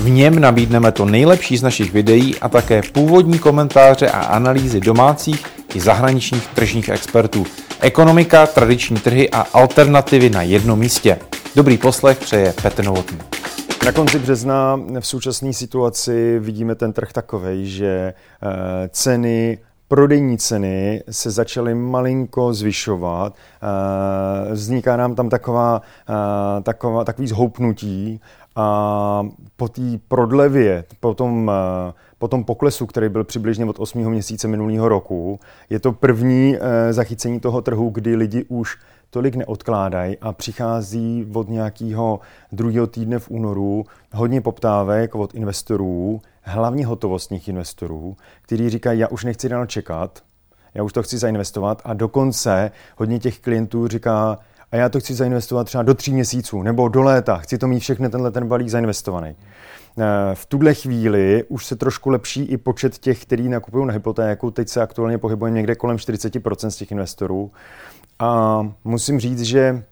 V něm nabídneme to nejlepší z našich videí a také původní komentáře a analýzy domácích i zahraničních tržních expertů. Ekonomika, tradiční trhy a alternativy na jednom místě. Dobrý poslech přeje Petr Novotný. Na konci března v současné situaci vidíme ten trh takový, že eh, ceny prodejní ceny se začaly malinko zvyšovat. Eh, vzniká nám tam taková, eh, taková, takový zhoupnutí a po té prodlevě, po tom, po tom poklesu, který byl přibližně od 8. měsíce minulého roku, je to první zachycení toho trhu, kdy lidi už tolik neodkládají a přichází od nějakého druhého týdne v únoru hodně poptávek od investorů, hlavně hotovostních investorů, kteří říkají, já už nechci dál čekat, já už to chci zainvestovat a dokonce hodně těch klientů říká, a já to chci zainvestovat třeba do tří měsíců nebo do léta, chci to mít všechny tenhle ten balík zainvestovaný. Eh, v tuhle chvíli už se trošku lepší i počet těch, kteří nakupují na hypotéku. Teď se aktuálně pohybuje někde kolem 40% z těch investorů. A musím říct, že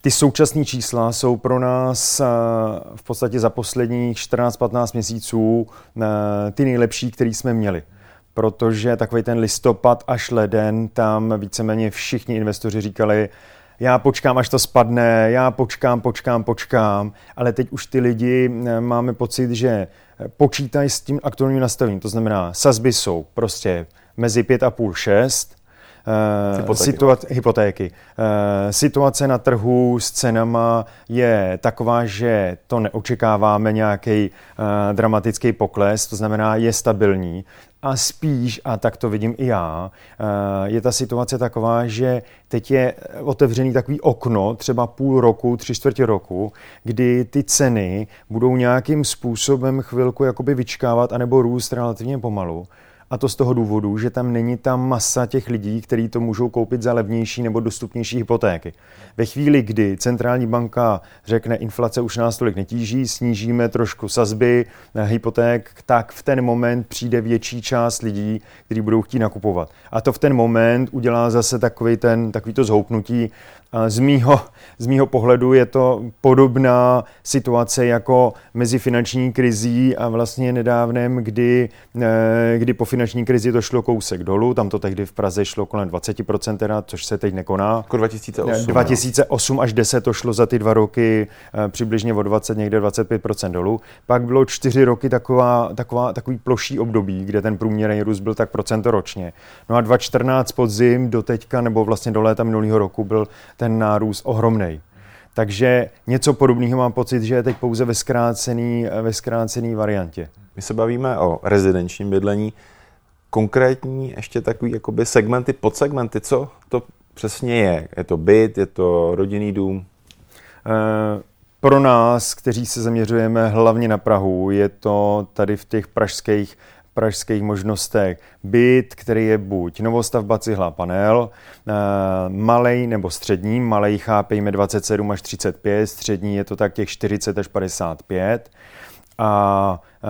ty současné čísla jsou pro nás eh, v podstatě za posledních 14-15 měsíců eh, ty nejlepší, které jsme měli. Protože takový ten listopad až leden, tam víceméně všichni investoři říkali, já počkám, až to spadne, já počkám, počkám, počkám, ale teď už ty lidi eh, máme pocit, že počítají s tím aktuálním nastavením. To znamená, sazby jsou prostě mezi 5,5 6 Uh, hypotéky. Situace, hypotéky. Uh, situace na trhu s cenama je taková, že to neočekáváme nějaký uh, dramatický pokles, to znamená, je stabilní. A spíš, a tak to vidím i já, je ta situace taková, že teď je otevřený takový okno, třeba půl roku, tři čtvrtě roku, kdy ty ceny budou nějakým způsobem chvilku jakoby vyčkávat anebo růst relativně pomalu. A to z toho důvodu, že tam není ta masa těch lidí, kteří to můžou koupit za levnější nebo dostupnější hypotéky. Ve chvíli, kdy centrální banka řekne, inflace už nás tolik netíží, snížíme trošku sazby hypoték, tak v ten moment přijde větší část lidí, kteří budou chtít nakupovat. A to v ten moment udělá zase takový ten, takový to zhoupnutí, z mýho, z mýho pohledu je to podobná situace jako mezi finanční krizí a vlastně nedávném, kdy, eh, kdy po finanční krizi to šlo kousek dolů, tam to tehdy v Praze šlo kolem 20%, teda, což se teď nekoná. Jako 2008. 2008 až 10 to šlo za ty dva roky eh, přibližně o 20, někde 25% dolů. Pak bylo čtyři roky taková, taková, takový ploší období, kde ten průměrný růst byl tak procento ročně. No a 2014 podzim do teďka, nebo vlastně do léta minulého roku byl ten nárůst ohromný. Takže něco podobného mám pocit, že je teď pouze ve zkrácený, ve zkrácený variantě. My se bavíme o rezidenčním bydlení. Konkrétní ještě takový jakoby segmenty, podsegmenty, co to přesně je? Je to byt, je to rodinný dům? E, pro nás, kteří se zaměřujeme hlavně na Prahu, je to tady v těch pražských pražských možnostech byt, který je buď novostavba cihla panel, eh, malej nebo střední, malej chápejme 27 až 35, střední je to tak těch 40 až 55 a eh,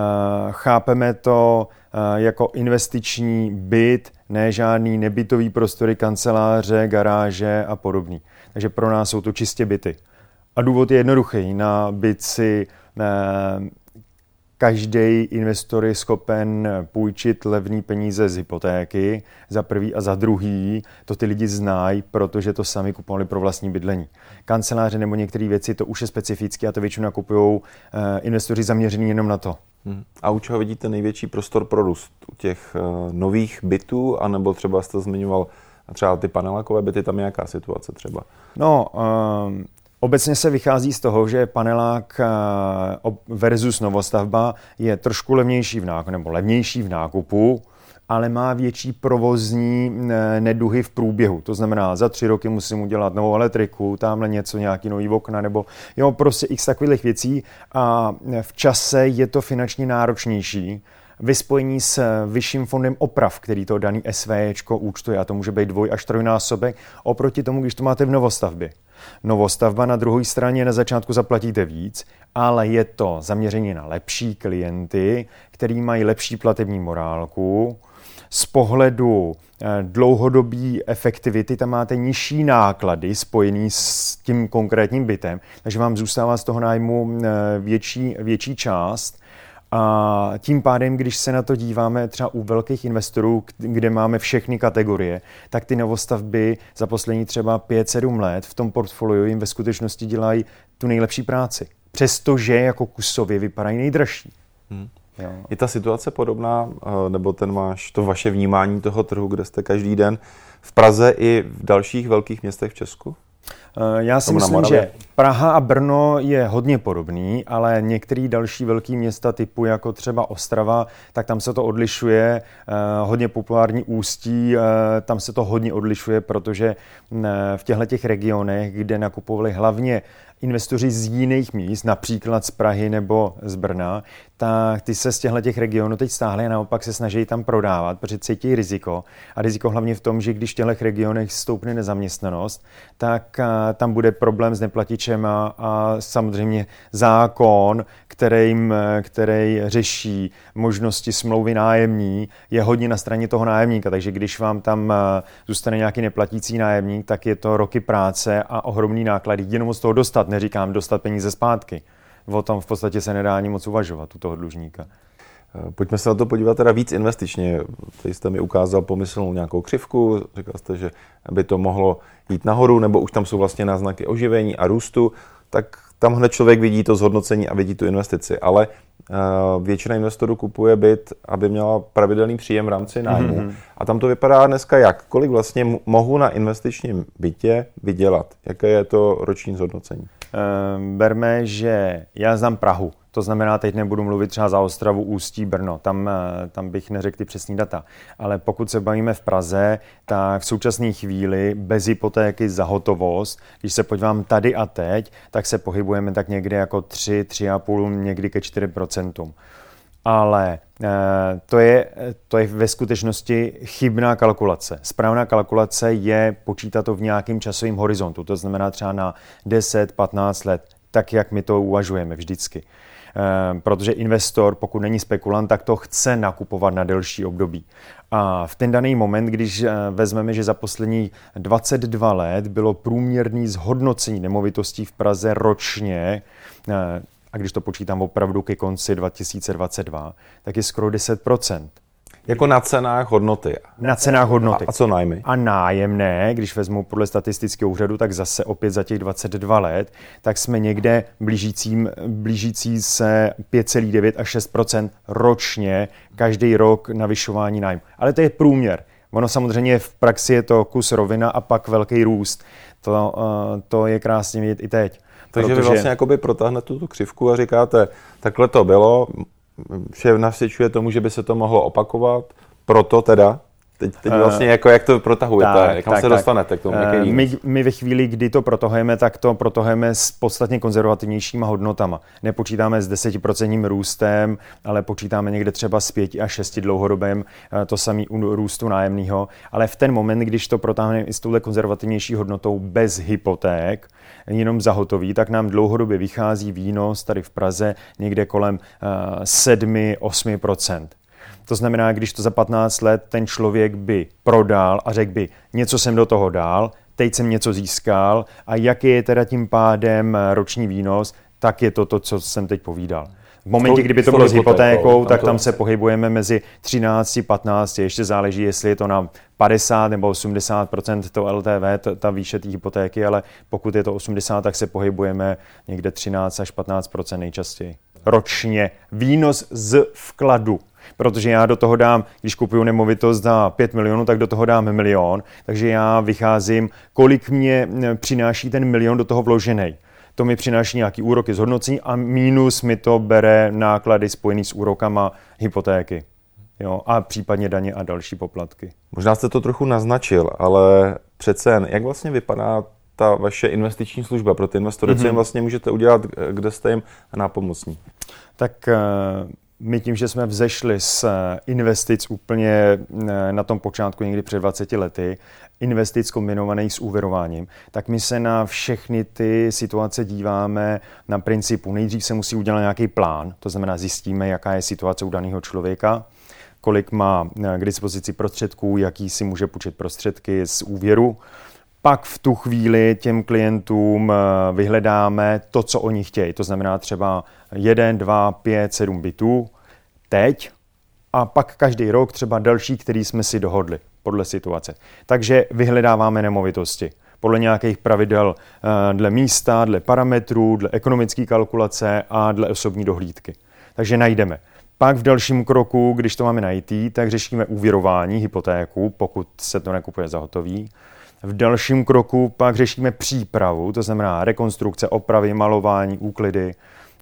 chápeme to eh, jako investiční byt, ne žádný nebytový prostory, kanceláře, garáže a podobný. Takže pro nás jsou to čistě byty. A důvod je jednoduchý. Na byt si každý investor je schopen půjčit levný peníze z hypotéky za prvý a za druhý. To ty lidi znají, protože to sami kupovali pro vlastní bydlení. Kanceláře nebo některé věci, to už je specifické a to většinou nakupují eh, investoři zaměřený jenom na to. Hmm. A u čeho vidíte největší prostor pro růst? U těch uh, nových bytů, anebo třeba jste zmiňoval třeba ty panelákové byty, tam je jaká situace třeba? No, um, Obecně se vychází z toho, že panelák eh, versus novostavba je trošku levnější v nákupu, nebo levnější v nákupu, ale má větší provozní eh, neduhy v průběhu. To znamená, za tři roky musím udělat novou elektriku, tamhle něco, nějaký nový okna, nebo jo, prostě x takových věcí a v čase je to finančně náročnější ve spojení s vyšším fondem oprav, který to daný SVčko účtuje, a to může být dvoj až trojnásobek, oproti tomu, když to máte v novostavbě. Novostavba na druhé straně na začátku zaplatíte víc, ale je to zaměření na lepší klienty, který mají lepší platební morálku, z pohledu eh, dlouhodobí efektivity tam máte nižší náklady spojený s tím konkrétním bytem, takže vám zůstává z toho nájmu eh, větší, větší část. A tím pádem, když se na to díváme třeba u velkých investorů, kde máme všechny kategorie, tak ty novostavby za poslední třeba 5-7 let v tom portfoliu jim ve skutečnosti dělají tu nejlepší práci. Přestože jako kusově vypadají nejdražší. Hmm. Jo. Je ta situace podobná, eh, nebo ten máš to vaše vnímání toho trhu, kde jste každý den v Praze i v dalších velkých městech v Česku? Eh, já si myslím, že Praha a Brno je hodně podobný, ale některé další velké města typu jako třeba Ostrava, tak tam se to odlišuje. Eh, hodně populární ústí, tam se to hodně odlišuje, protože v těchto těch regionech, kde nakupovali hlavně investoři z jiných míst, například z Prahy nebo z Brna, tak ty se z těchto těch regionů teď stáhly a naopak se snaží tam prodávat, protože cítí riziko. A riziko hlavně v tom, že když v těchto regionech stoupne nezaměstnanost, tak tam bude problém s neplatičem a, a samozřejmě zákon, který, který řeší možnosti smlouvy nájemní, je hodně na straně toho nájemníka. Takže když vám tam zůstane nějaký neplatící nájemník, tak je to roky práce a ohromný náklady jenom z toho dostat neříkám dostat peníze zpátky. O tom v podstatě se nedá ani moc uvažovat u toho dlužníka. Eh, pojďme se na to podívat teda víc investičně. Tady jste mi ukázal pomyslnou nějakou křivku, říkal jste, že by to mohlo jít nahoru, nebo už tam jsou vlastně náznaky oživení a růstu, tak tam hned člověk vidí to zhodnocení a vidí tu investici. Ale většina investorů kupuje byt, aby měla pravidelný příjem v rámci nájmu. Mm-hmm. A tam to vypadá dneska jak? Kolik vlastně mohu na investičním bytě vydělat? Jaké je to roční zhodnocení? Ehm, berme, že já znám Prahu, to znamená, teď nebudu mluvit třeba za Ostravu, Ústí, Brno, tam, eh, tam bych neřekl ty přesné data. Ale pokud se bavíme v Praze, tak v současné chvíli bez hypotéky za hotovost, když se podívám tady a teď, tak se pohybujeme tak někde jako 3, 3,5, někdy ke 4% ale eh, to je, to je ve skutečnosti chybná kalkulace. Správná kalkulace je počítat to v nějakém časovém horizontu, to znamená třeba na 10-15 let, tak jak my to uvažujeme vždycky. Eh, protože investor, pokud není spekulant, tak to chce nakupovat na delší období. A v ten daný moment, když eh, vezmeme, že za poslední 22 let bylo průměrný zhodnocení nemovitostí v Praze ročně a když to počítám opravdu ke konci 2022, tak je skoro 10%. Jako na cenách hodnoty. Na cenách hodnoty. A, a co nájmy? A nájemné, když vezmu podle statistického úřadu, tak zase opět za těch 22 let, tak jsme někde blížícím, blížící se 5,9 až 6% ročně každý rok navyšování nájmu. Ale to je průměr. Ono samozřejmě v praxi je to kus rovina a pak velký růst. To, uh, to je krásně vidět i teď. Takže protože... vy vlastně jakoby protáhnete tu křivku a říkáte, takhle to bylo, vše nasvědčuje tomu, že by se to mohlo opakovat, proto teda Teď, teď eh, vlastně jako jak to protahujete, tak, kam tak, se tak. dostanete k tomu? Uh, my, my ve chvíli, kdy to protahujeme, tak to protahujeme s podstatně konzervativnějšíma hodnotama. Nepočítáme s 10% růstem, ale počítáme někde třeba s 5 až 6 dlouhodobým, uh, to samý u růstu nájemného. Ale v ten moment, když to protáhneme i s touhle konzervativnější hodnotou bez hypoték, jenom zahotový, tak nám dlouhodobě vychází výnos tady v Praze někde kolem uh, 7-8%. To znamená, když to za 15 let ten člověk by prodal a řekl by, něco jsem do toho dal, teď jsem něco získal a jaký je teda tím pádem eh, roční výnos, tak je to to, co jsem teď povídal. V momentě, kdyby to bylo s hypotékou, tak tam se pohybujeme mezi 13, 15, ještě záleží, jestli je to na 50 nebo 80 to LTV, ta výše té hypotéky, ale pokud je to 80, tak se pohybujeme někde 13 až 15% nejčastěji. Ročně výnos z vkladu protože já do toho dám, když kupuju nemovitost za 5 milionů, tak do toho dám milion, takže já vycházím, kolik mě přináší ten milion do toho vložený. To mi přináší nějaký úroky zhodnocení a mínus mi to bere náklady spojený s úrokama hypotéky. Jo, a případně daně a další poplatky. Možná jste to trochu naznačil, ale přece jak vlastně vypadá ta vaše investiční služba pro ty investory, mm-hmm. co jim mhm. vlastně můžete udělat, kde jste jim nápomocní? Tak eh, my tím, že jsme vzešli z investic úplně na tom počátku někdy před 20 lety, investic kombinovaných s úvěrováním, tak my se na všechny ty situace díváme na principu. Nejdřív se musí udělat nějaký plán, to znamená zjistíme, jaká je situace u daného člověka, kolik má k dispozici prostředků, jaký si může půjčit prostředky z úvěru. Pak v tu chvíli těm klientům vyhledáme to, co oni chtějí. To znamená třeba 1, 2, 5, 7 bytů teď a pak každý rok třeba další, který jsme si dohodli podle situace. Takže vyhledáváme nemovitosti podle nějakých pravidel eh, dle místa, dle parametrů, dle ekonomické kalkulace a dle osobní dohlídky. Takže najdeme. Pak v dalším kroku, když to máme najít, tak řešíme úvěrování hypotéku, pokud se to nekupuje za hotový. V dalším kroku pak řešíme přípravu, to znamená rekonstrukce, opravy, malování, úklidy,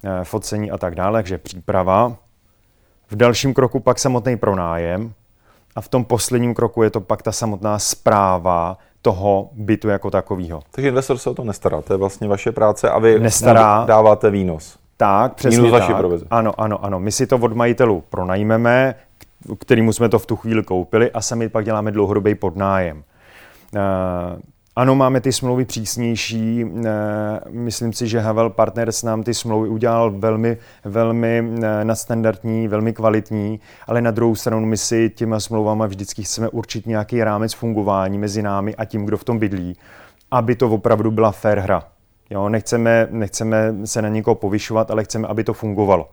eh, focení a tak dále, takže příprava. V dalším kroku pak samotný pronájem a v tom posledním kroku je to pak ta samotná zpráva toho bytu jako takového. Takže investor se o to nestará, to je vlastně vaše práce a vy nestará. dáváte výnos. Tak, přesně Minus tak. provize. Ano, ano, ano. My si to od majitelů pronajmeme, kterýmu jsme to v tu chvíli koupili a sami pak děláme dlouhodobý podnájem. Uh, ano, máme ty smlouvy přísnější. Eh, myslím si, že Havel Partners nám ty smlouvy udělal velmi, velmi eh, nadstandardní, velmi kvalitní, ale na druhou stranu my si těma smlouvama vždycky chceme určit nějaký rámec fungování mezi námi a tím, kdo v tom bydlí, aby to opravdu byla fair hra. Jo, nechceme, nechceme se na někoho povyšovat, ale chceme, aby to fungovalo.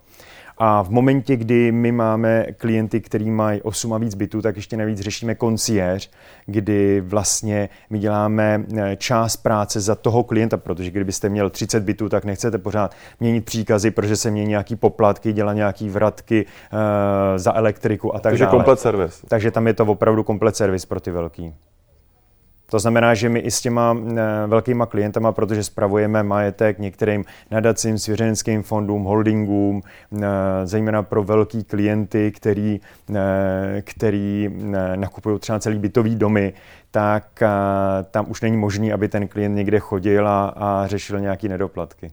A v momentě, kdy my máme klienty, který mají 8 a víc bytů, tak ještě navíc řešíme konciéř, kdy vlastně my děláme eh, část práce za toho klienta, protože kdybyste měl 30 bytů, tak nechcete pořád měnit příkazy, protože se mění nějaký poplatky, dělá nějaký vratky uh, za elektriku a tak Takže dále. komplet servis. Takže tam je to opravdu komplet servis pro ty velký. To znamená, že my i s těma eh, velkýma klientama, protože spravujeme majetek některým nadacím, svěřenským fondům, holdingům, eh, zejména pro velký klienty, který, eh, který nakupují třeba celý bytový domy, tak tam už není možný, aby ten klient někde chodil a, a řešil nějaké nedoplatky.